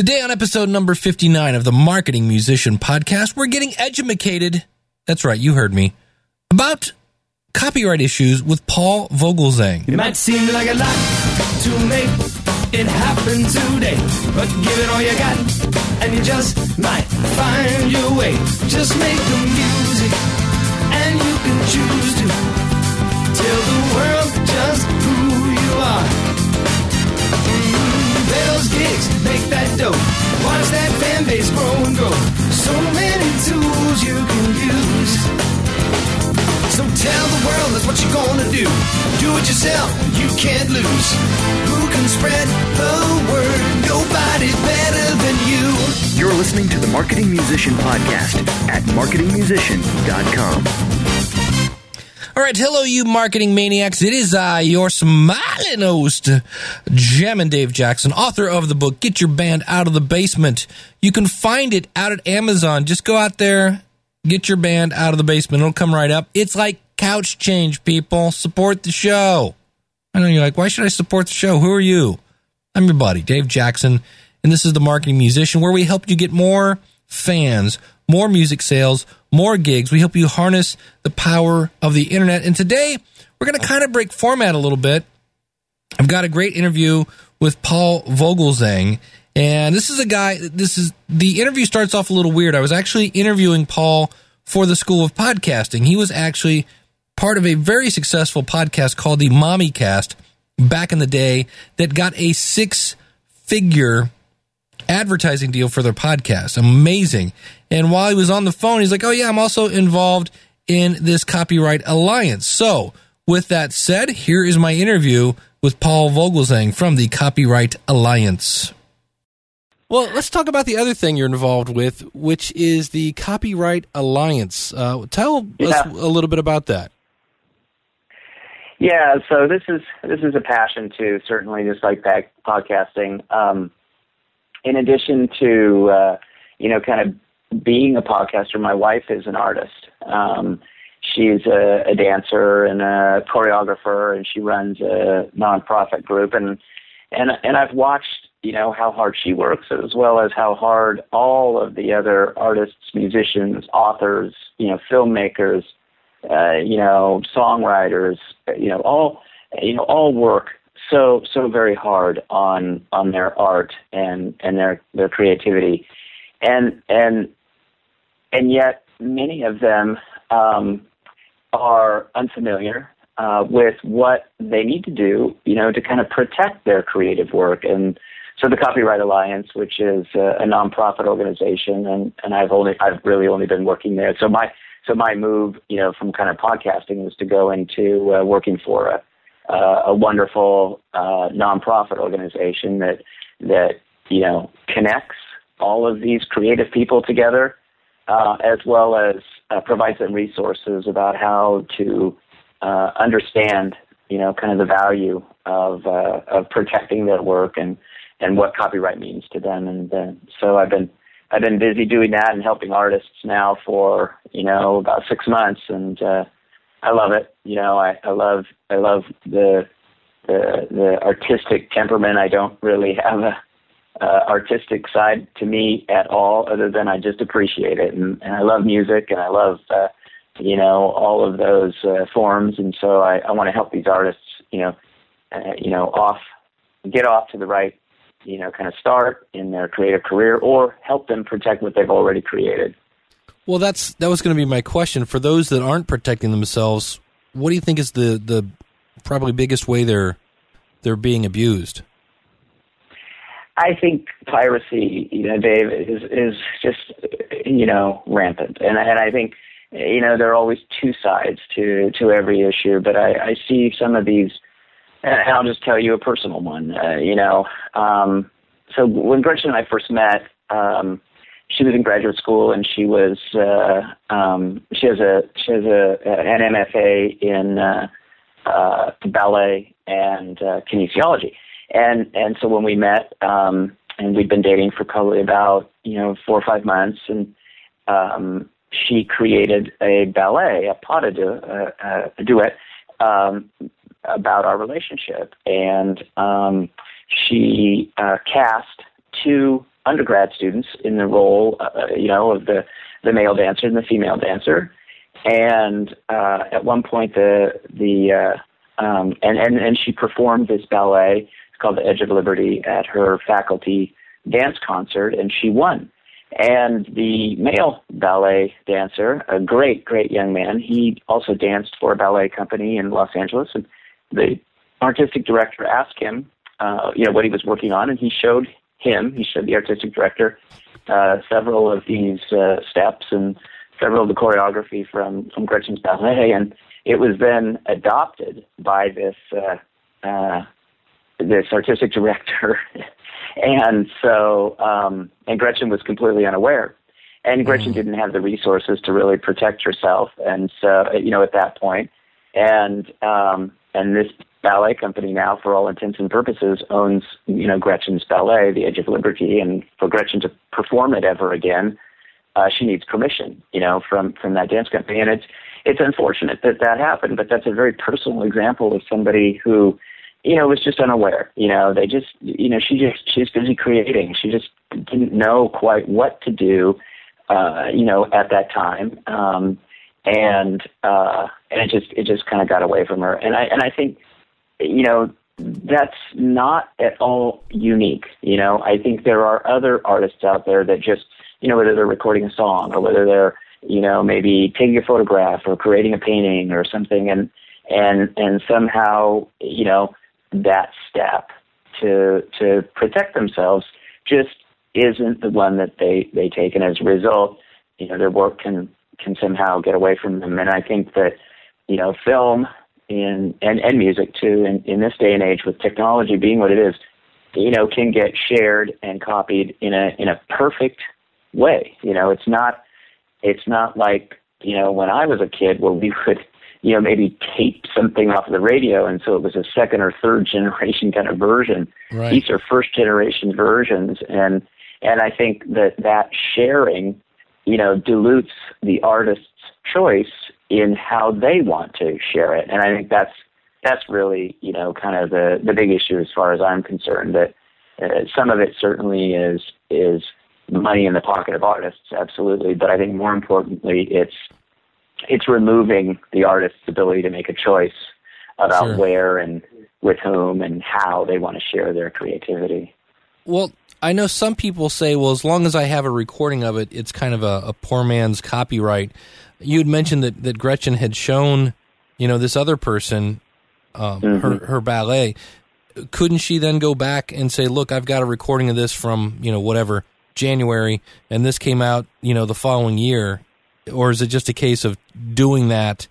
Today on episode number 59 of the Marketing Musician Podcast, we're getting educated. That's right, you heard me. About copyright issues with Paul Vogelzang. It might seem like a lot to make it happen today, but give it all you got, and you just might find your way. Just make the music, and you can choose to gigs, make that dough, watch that fan base grow and grow. So many tools you can use. So tell the world that's what you're gonna do. Do it yourself, you can't lose. Who can spread the word? Nobody better than you. You're listening to the Marketing Musician Podcast at marketingmusician.com. All right, hello, you marketing maniacs. It is I, your smiling host, Jammin' Dave Jackson, author of the book Get Your Band Out of the Basement. You can find it out at Amazon. Just go out there, get your band out of the basement. It'll come right up. It's like couch change, people. Support the show. I know you're like, why should I support the show? Who are you? I'm your buddy, Dave Jackson, and this is the Marketing Musician, where we help you get more fans, more music sales, more gigs. We help you harness the power of the internet. And today, we're going to kind of break format a little bit. I've got a great interview with Paul Vogelzang. And this is a guy, this is the interview starts off a little weird. I was actually interviewing Paul for the School of Podcasting. He was actually part of a very successful podcast called the Mommy Cast back in the day that got a six figure advertising deal for their podcast. Amazing. And while he was on the phone, he's like, Oh, yeah, I'm also involved in this copyright alliance. So, with that said, here is my interview with Paul Vogelzang from the Copyright Alliance. Well, let's talk about the other thing you're involved with, which is the Copyright Alliance. Uh, tell Yeah. us a little bit about that. Yeah, so this is this is a passion too. Certainly, just like that podcasting. Um, in addition to uh, you know, kind of being a podcaster, my wife is an artist. Um, she's a, a dancer and a choreographer, and she runs a nonprofit group. and and And I've watched you know how hard she works, as well as how hard all of the other artists, musicians, authors, you know, filmmakers uh, you know, songwriters, you know, all you know, all work so so very hard on on their art and and their their creativity, and and and yet many of them um, are unfamiliar uh, with what they need to do, you know, to kind of protect their creative work and. So the Copyright Alliance, which is a, a nonprofit organization, and, and I've only I've really only been working there. So my so my move, you know, from kind of podcasting was to go into uh, working for a uh, a wonderful uh, nonprofit organization that that you know connects all of these creative people together, uh, as well as uh, provides them resources about how to uh, understand, you know, kind of the value of uh, of protecting their work and and what copyright means to them. And so I've been I've been busy doing that and helping artists now for you know about six months, and uh, I love it. You know, I, I love I love the the the artistic temperament. I don't really have a uh, artistic side to me at all, other than I just appreciate it, and, and I love music, and I love uh, you know all of those uh, forms, and so I, I want to help these artists, you know, uh, you know, off get off to the right you know, kind of start in their creative career or help them protect what they've already created. Well, that's that was going to be my question. For those that aren't protecting themselves, what do you think is the the probably biggest way they're they're being abused? I think piracy, you know, Dave, is is just you know rampant, and and I think you know there are always two sides to to every issue, but I, I see some of these, and I'll just tell you a personal one. Uh, you know, um, so when Gretchen and I first met, um, she was in graduate school and she was uh, um, she has a she has a an MFA in uh, uh, ballet and uh, kinesiology, and and so when we met um, and we'd been dating for probably about you know four or five months, and um, she created a ballet, a pas de deux, uh, uh, a duet um, about our relationship, and um, she uh, cast two undergrad students in the role, uh, you know, of the the male dancer and the female dancer. And uh, at one point, the the uh, um, and and and she performed this ballet. Called The Edge of Liberty at her faculty dance concert, and she won. And the male ballet dancer, a great, great young man, he also danced for a ballet company in Los Angeles. And the artistic director asked him, uh, you know, what he was working on, and he showed him, he showed the artistic director, uh, several of these uh, steps and several of the choreography from, from Gretchen's ballet. And it was then adopted by this, uh, uh, this artistic director and so, um, and Gretchen was completely unaware. And Gretchen mm. didn't have the resources to really protect herself. And so, you know, at that point, and, um, and this ballet company now, for all intents and purposes, owns, you know, Gretchen's ballet, The Edge of Liberty. And for Gretchen to perform it ever again, uh, she needs permission, you know, from, from that dance company. And it's, it's unfortunate that that happened, but that's a very personal example of somebody who, you know, was just unaware. You know, they just, you know, she just, she's busy creating. She just didn't know quite what to do, uh, you know, at that time. Um, and, uh, and it just, it just kind of got away from her. And I, and I think, you know, that's not at all unique. You know, I think there are other artists out there that just, you know, whether they're recording a song or whether they're, you know, maybe taking a photograph or creating a painting or something and, and, and somehow, you know, that step to to protect themselves just isn't the one that they they take, and as a result, you know their work can can somehow get away from them. And I think that you know film in and and music too, in in this day and age with technology being what it is, you know can get shared and copied in a in a perfect way. You know, it's not it's not like you know when I was a kid where we would you know, maybe tape something off the radio, and so it was a second or third generation kind of version. Right. These are first generation versions, and and I think that that sharing, you know, dilutes the artist's choice in how they want to share it, and I think that's that's really you know kind of the the big issue as far as I'm concerned. That uh, some of it certainly is is money in the pocket of artists, absolutely, but I think more importantly, it's it's removing the artist's ability to make a choice about Sure. where and with whom and how they want to share their creativity. Well, I know some people say, well, as long as I have a recording of it, it's kind of a, a poor man's copyright. You had mentioned that, that Gretchen had shown, you know, this other person um, her her ballet. Couldn't she then go back and say, look, I've got a recording of this from you know whatever January, and this came out you know the following year, or is it just a case of doing that?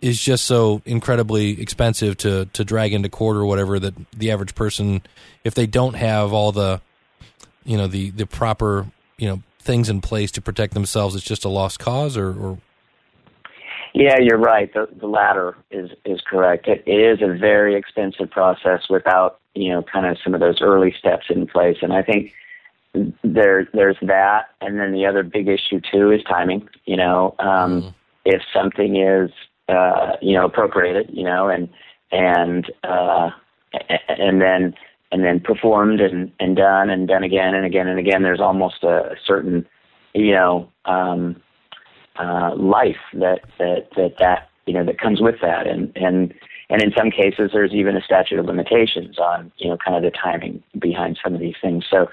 Is just so incredibly expensive to to drag into court or whatever that the average person, if they don't have all the, you know, the the proper you know things in place to protect themselves, it's just a lost cause, or, or Yeah, you're right. The, the latter is is correct. It, it is a very expensive process without you know kind of some of those early steps in place, and I think there there's that, and then the other big issue too is timing. You know, um, if something is uh, you know appropriated, you know, and and uh, and then and then performed and and done and done again and again and again, there's almost a certain you know um, uh, life that that that that you know that comes with that, and and and in some cases there's even a statute of limitations on you know kind of the timing behind some of these things. So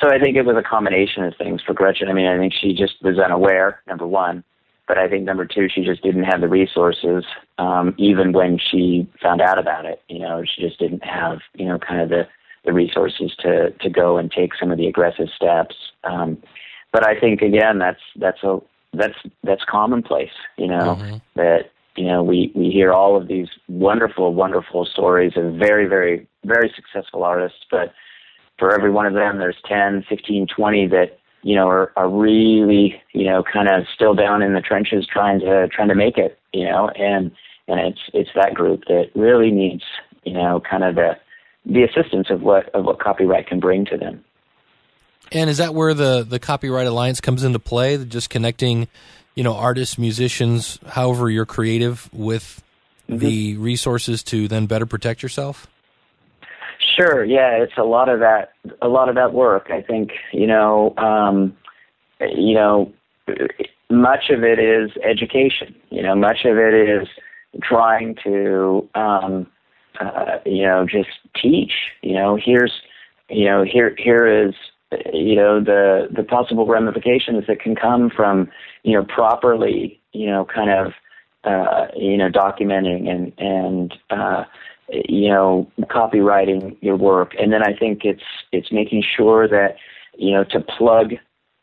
so I think it was a combination of things for Gretchen. I mean, I think she just was unaware, number one, but I think number two, she just didn't have the resources, um, even when she found out about it. You know, she just didn't have you know kind of the the resources to to go and take some of the aggressive steps. Um, but I think again, that's that's a that's that's commonplace. You know Mhm. that you know we we hear all of these wonderful wonderful stories of very very very successful artists, but for every one of them, there's 10, 15, 20 that you know are, are really you know kind of still down in the trenches trying to trying to make it. You know, and and it's it's that group that really needs you know kind of the the assistance of what of what copyright can bring to them. And is that where the the copyright alliance comes into play? Just connecting, you know, artists, musicians, however you're creative, with mm-hmm. the resources to then better protect yourself. Sure. Yeah, it's a lot of that. A lot of that work. I think you know. Um, you know, much of it is education. You know, much of it is trying to, um, uh, you know, just teach. You know, here's, you know, here here is, you know, the the possible ramifications that can come from, you know, properly, you know, kind of, uh, you know, documenting and and uh, you know, copyrighting your work. And then I think it's it's making sure that, you know, to plug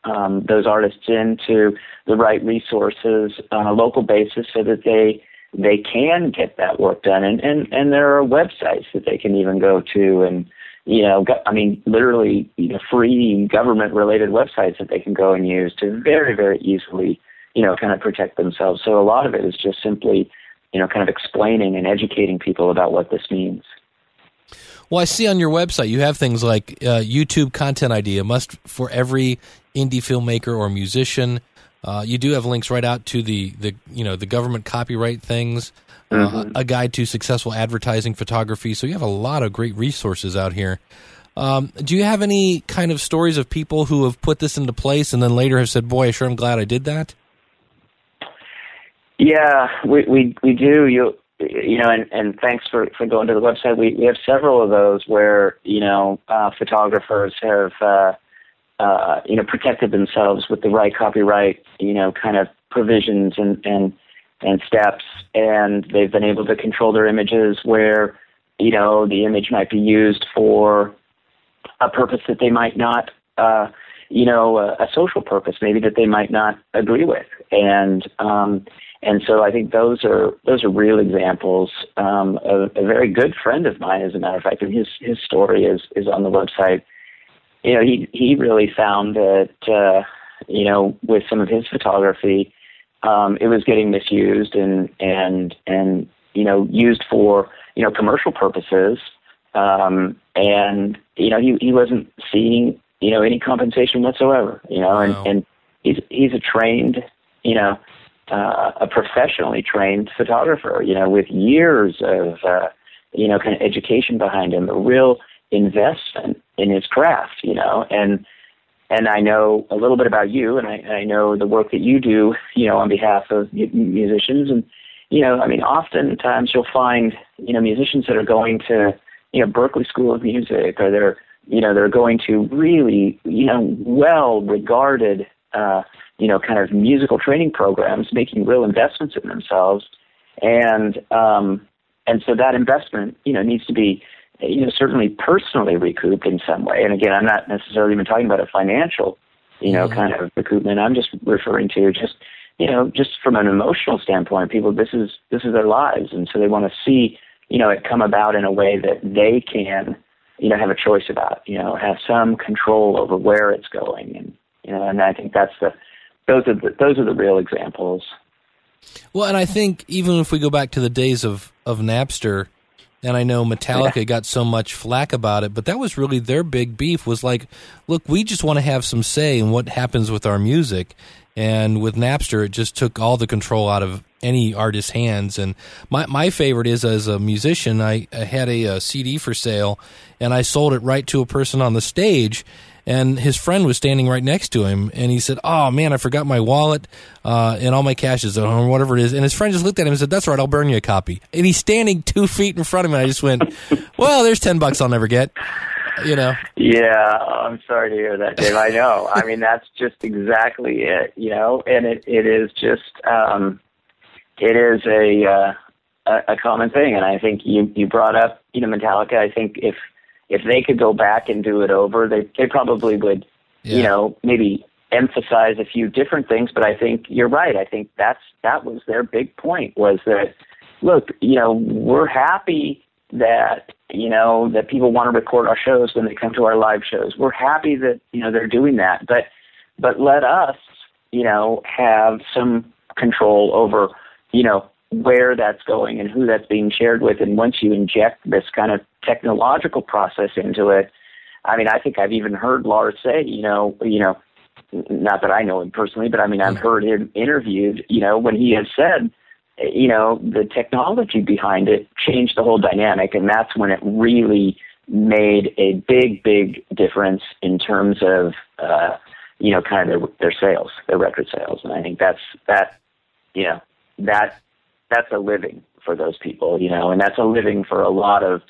um, those artists into the right resources on a local basis so that they they can get that work done and and and there are websites that they can even go to and you know I mean literally you know free government related websites that they can go and use to very very easily you know kind of protect themselves so a lot of it is just simply you know kind of explaining and educating people about what this means well, I see on your website you have things like uh, YouTube Content ID a must for every indie filmmaker or musician. Uh, you do have links right out to the, the you know the government copyright things, uh, mm-hmm. a guide to successful advertising photography. So you have a lot of great resources out here. Um, do you have any kind of stories of people who have put this into place and then later have said, "Boy, I sure am glad I did that"? Yeah, we we we do. You you know, and, and thanks for, for going to the website. We we have several of those where you know uh, photographers have uh, uh, you know, protected themselves with the right copyright, you know, kind of provisions and, and, and steps. And they've been able to control their images where, you know, the image might be used for a purpose that they might not, uh, you know, a, a social purpose maybe that they might not agree with. And, um, and so I think those are those are real examples. Um, a, a very good friend of mine, as a matter of fact, and his his story is is on the website you know, he he really found that uh, you know with some of his photography, um, it was getting misused and and and you know used for you know commercial purposes, um, and you know he he wasn't seeing you know any compensation whatsoever. You know, and wow. and he's he's a trained you know uh, a professionally trained photographer. You know, with years of uh, you know kind of education behind him, a real investment in his craft, you know, and and I know a little bit about you, and I, I know the work that you do, you know, on behalf of musicians, and you know, I mean, oftentimes you'll find, you know, musicians that are going to, you know, Berklee School of Music, or they're, you know, they're going to really, you know, well-regarded, uh, you know, kind of musical training programs, making real investments in themselves, and um, and so that investment, you know, needs to be you know, certainly personally recouped in some way. And again, I'm not necessarily even talking about a financial, you know, mm-hmm. kind of recoupment. I'm just referring to just, you know, just from an emotional standpoint, people, this is, this is their lives. And so they want to see, you know, it come about in a way that they can, you know, have a choice about, you know, have some control over where it's going. And, you know, and I think that's the, those are the, those are the real examples. Well, and I think even if we go back to the days of, of Napster, and I know Metallica yeah. got so much flack about it, but that was really their big beef was like, look, we just want to have some say in what happens with our music. And with Napster, it just took all the control out of any artist's hands. And my, my favorite is as a musician, I, I had a, a CD for sale and I sold it right to a person on the stage and his friend was standing right next to him, and he said, "Oh man, I forgot my wallet uh, and all my cashes or whatever it is." And his friend just looked at him and said, "That's right, I'll burn you a copy." And he's standing two feet in front of me. And I just went, "Well, there's ten bucks I'll never get." You know. Yeah, I'm sorry to hear that, Dave. I know. I mean, that's just exactly it. You know, and it it is just um, it is a. Uh, a, a common thing, and I think you you brought up you know Metallica. I think if if they could go back and do it over, they they probably would, yeah. you know, maybe emphasize a few different things. But I think you're right. I think that's that was their big point was that look, you know, we're happy that you know that people want to record our shows when they come to our live shows. We're happy that you know they're doing that, but but let us you know have some control over you know where that's going and who that's being shared with. And once you inject this kind of technological process into it, I mean, I think I've even heard Lars say, you know, you know, not that I know him personally, but I mean, I've heard him interviewed, you know, when he has said, you know, the technology behind it changed the whole dynamic, and that's when it really made a big, big difference in terms of uh, you know kind of their, their sales, their record sales, and I think that's that you know that that's a living for those people, you know, and that's a living for a lot of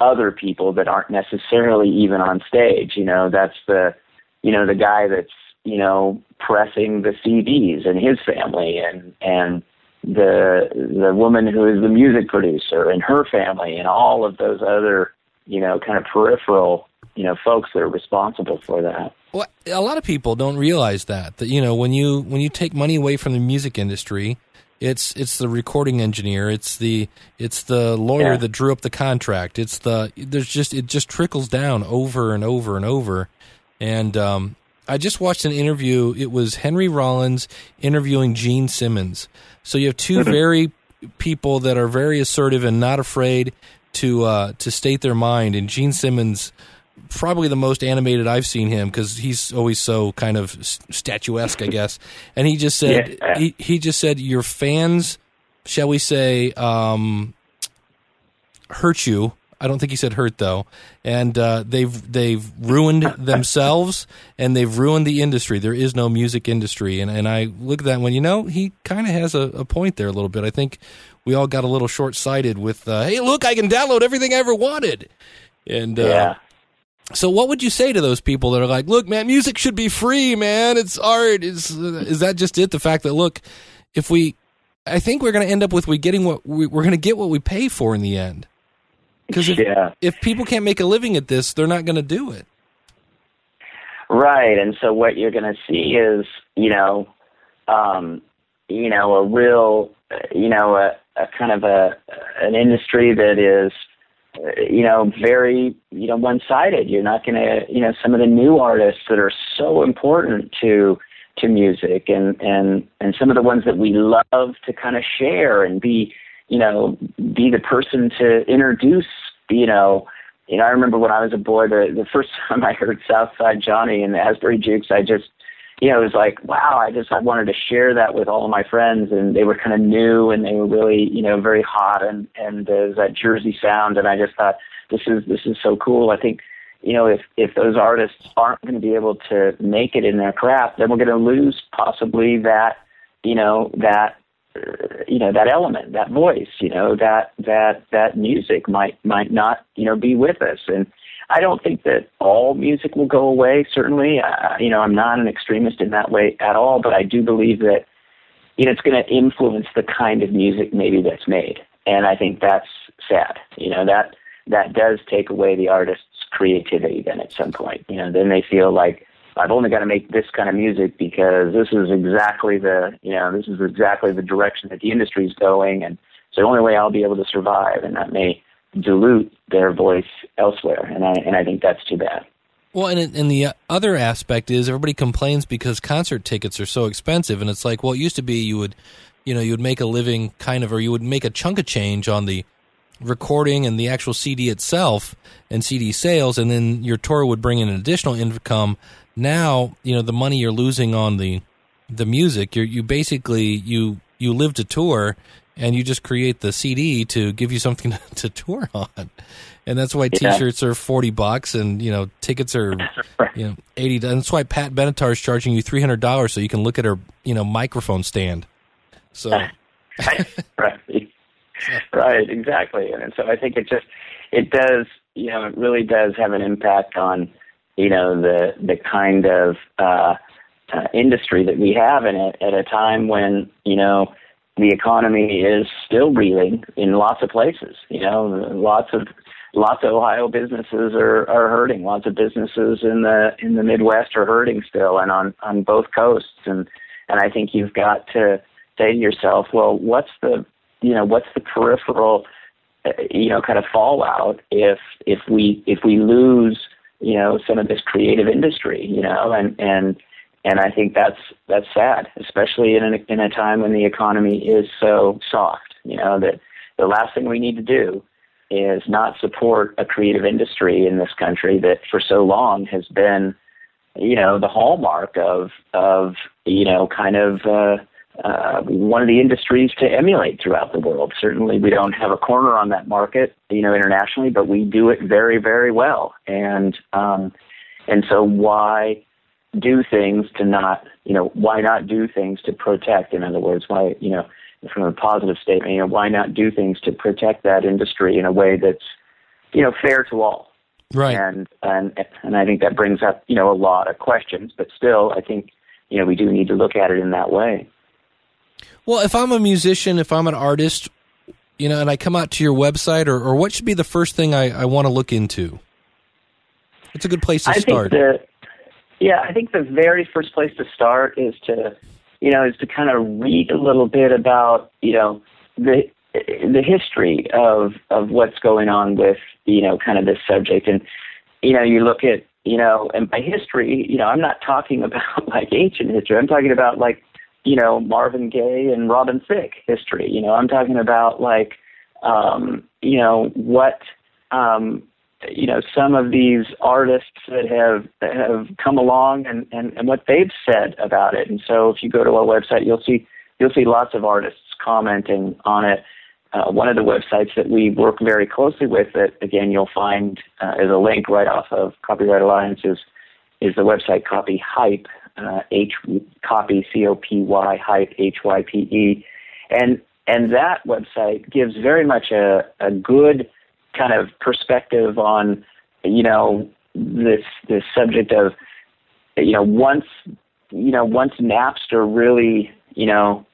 other people that aren't necessarily even on stage. You know, that's the you know the guy that's you know pressing the CDs and his family and and the the woman who is the music producer and her family and all of those other you know kind of peripheral you know folks that are responsible for that. Well, a lot of people don't realize that that you know when you when you take money away from the music industry, it's it's the recording engineer, it's the it's the lawyer Yeah. that drew up the contract. It's the there's just it just trickles down over and over and over. And um, I just watched an interview. It was Henry Rollins interviewing Gene Simmons. So you have 2 very people that are very assertive and not afraid to uh, to state their mind. And Gene Simmons, probably the most animated I've seen him because he's always so kind of statuesque, I guess. And he just said Yeah. he he just said your fans, shall we say, um, hurt you. I don't think he said hurt though, and uh, they've they've ruined themselves and they've ruined the industry. There is no music industry, and and I look at that when you know he kind of has a, a point there a little bit. I think we all got a little short sighted with, uh, hey, look, I can download everything I ever wanted, and uh, yeah. So, what would you say to those people that are like, "Look, man, music should be free, man. It's art." Is is that just it? The fact that look, if we, I think we're going to end up with we getting what we, we're going to get what we pay for in the end. Because if Yeah. if people can't make a living at this, they're not going to do it. Right, and so what you're going to see is, you know, um, you know, a real, you know, a, a kind of a an industry that is, you know, very, you know, one-sided. You're not going to, you know, some of the new artists that are so important to to music, and and and some of the ones that we love to kind of share and be, you know, be the person to introduce, you know. You know, I remember when I was a boy, the the first time I heard Southside Johnny and the Asbury Jukes, I just, you know, it was like, wow, I just I wanted to share that with all of my friends, and they were kind of new and they were really, you know, very hot, and and it was that Jersey sound, and I just thought this is this is so cool. I think, you know, if if those artists aren't going to be able to make it in their craft, then we're going to lose possibly that, you know, that you know that element, that voice, you know that that that music might might not you know be with us, and I don't think that all music will go away. Certainly, uh, you know I'm not an extremist in that way at all, but I do believe that you know it's going to influence the kind of music maybe that's made, and I think that's sad. You know that that does take away the artist's creativity. Then at some point, you know, then they feel like I've only got to make this kind of music because this is exactly the you know this is exactly the direction that the industry is going, and it's the only way I'll be able to survive, and that may dilute their voice elsewhere, and I and I think that's too bad. Well, and and the other aspect is everybody complains because concert tickets are so expensive, and it's like, well, it used to be you would, you know, you would make a living kind of, or you would make a chunk of change on the recording and the actual CD itself and CD sales, and then your tour would bring in an additional income. Now, you know, the money you're losing on the the music, you you basically you you live to tour, and you just create the CD to give you something to tour on, and that's why Yeah. T-shirts are forty bucks, and you know tickets are you know eighty. And that's why Pat Benatar is charging you three hundred dollars so you can look at her you know microphone stand. So right. Right, exactly. And so I think it just it does, you know, it really does have an impact on, you know, the the kind of uh, uh, industry that we have in it at a time when, you know, the economy is still reeling in lots of places. You know, lots of lots of Ohio businesses are are hurting. Lots of businesses in the in the Midwest are hurting still, and on on both coasts. And and I think you've got to say to yourself, well, what's the you know what's the peripheral uh, you know kind of fallout if if we if we lose you know some of this creative industry you know and and and I think that's that's sad, especially in a, in a time when the economy is so soft. You know that the last thing we need to do is not support a creative industry in this country that for so long has been, you know, the hallmark of of you know kind of uh, uh, one of the industries to emulate throughout the world. Certainly, we don't have a corner on that market, you know, internationally, but we do it very, very well. And um, and so, why do things to not, you know, why not do things to protect? In other words, why, you know, from a positive statement, you know, why not do things to protect that industry in a way that's, you know, fair to all? Right. And and and I think that brings up, you know, a lot of questions, but still, I think, you know, we do need to look at it in that way. Well, if I'm a musician, if I'm an artist, you know, and I come out to your website, or, or what should be the first thing I, I want to look into? It's a good place to I start. think the yeah, I think the very first place to start is to you know is to kind of read a little bit about you know the the history of of what's going on with you know kind of this subject. And you know you look at you know and by history you know I'm not talking about like ancient history. I'm talking about like you know Marvin Gaye and Robin Thicke history. You know I'm talking about like um you know what um you know some of these artists that have have come along and, and and what they've said about it. And so if you go to our website you'll see you'll see lots of artists commenting on it. Uh, one of the websites that we work very closely with that again you'll find uh, as a link right off of copyright alliance is, is the website copy hype uh, h copy c o p y hype h y p e. And and that website gives very much a, a good kind of perspective on you know this this subject of you know once you know once Napster really you know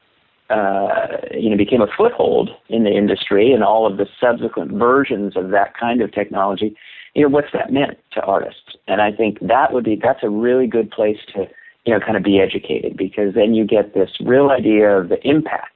uh, you know became a foothold in the industry and all of the subsequent versions of that kind of technology you know what's that meant to artists? And I think that would be that's a really good place to you know kind of be educated because then you get this real idea of the impact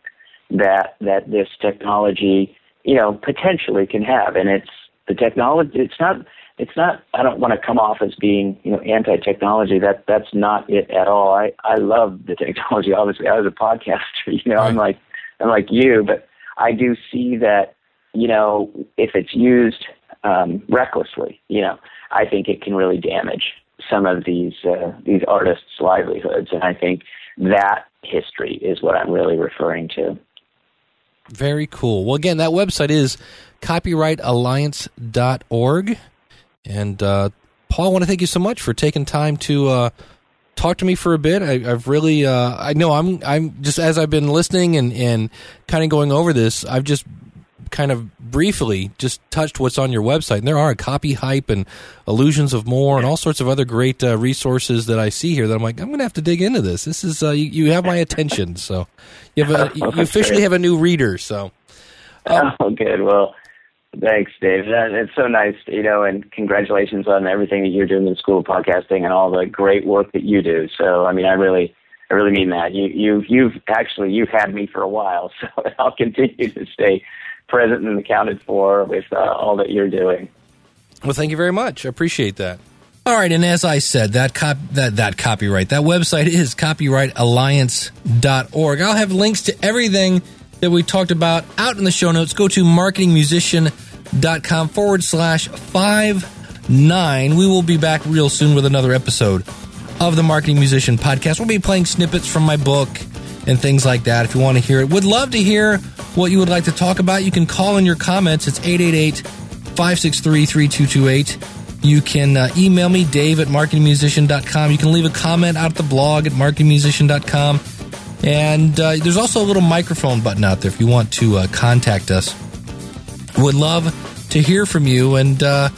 that that this technology you know, potentially can have. And it's the technology. It's not. It's not. I don't want to come off as being, you know, anti-technology. That that's not it at all. I I love the technology. Obviously, I was a podcaster. You know, Right. I'm like I'm like you, but I do see that, you know, if it's used um, recklessly, you know, I think it can really damage some of these uh, these artists' livelihoods. And I think that history is what I'm really referring to. Very cool. Well, again, that website is copyrightalliance.org. And uh, Paul, I want to thank you so much for taking time to uh, talk to me for a bit. I, I've really, uh, I know I'm, I'm just as I've been listening and, and kind of going over this, I've just kind of briefly just touched what's on your website. And there are a copy hype and illusions of more and all sorts of other great uh, resources that I see here that I'm like, I'm going to have to dig into this. This is, uh, you, you have my attention. So you have a, you officially have a new reader. So Oh, good. Well, thanks, Dave. That, it's so nice, you know, and congratulations on everything that you're doing in the School of Podcasting and all the great work that you do. So, I mean, I really, I really mean that. You, you've, you've actually, you've had me for a while, so I'll continue to stay present and accounted for with uh, all that you're doing. Well, thank you very much. I appreciate that. All right, and as I said, that cop that that copyright that website is copyrightalliance.org. I'll have links to everything that we talked about out in the show notes. Go to marketingmusician.com forward slash five nine. We will be back real soon with another episode of the Marketing Musician podcast. We'll be playing snippets from my book and things like that if you want to hear it. Would love to hear what you would like to talk about. You can call in your comments. It's 888 563 3228. You can uh, email me, dave at marketingmusician.com. You can leave a comment out at the blog at marketingmusician.com. And uh, there's also a little microphone button out there if you want to uh, contact us. Would love to hear from you. And, uh,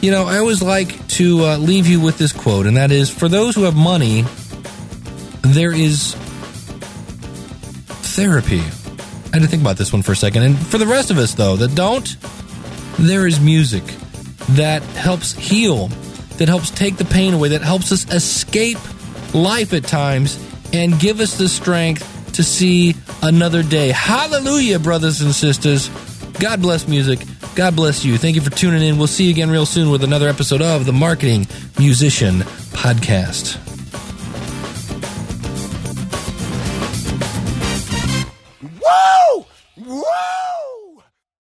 you know, I always like to uh, leave you with this quote, and that is for those who have money, there is therapy. I had to think about this one for a second. And for the rest of us, though, that don't, there is music that helps heal, that helps take the pain away, that helps us escape life at times and give us the strength to see another day. Hallelujah, brothers and sisters. God bless music. God bless you. Thank you for tuning in. We'll see you again real soon with another episode of the Marketing Musician Podcast.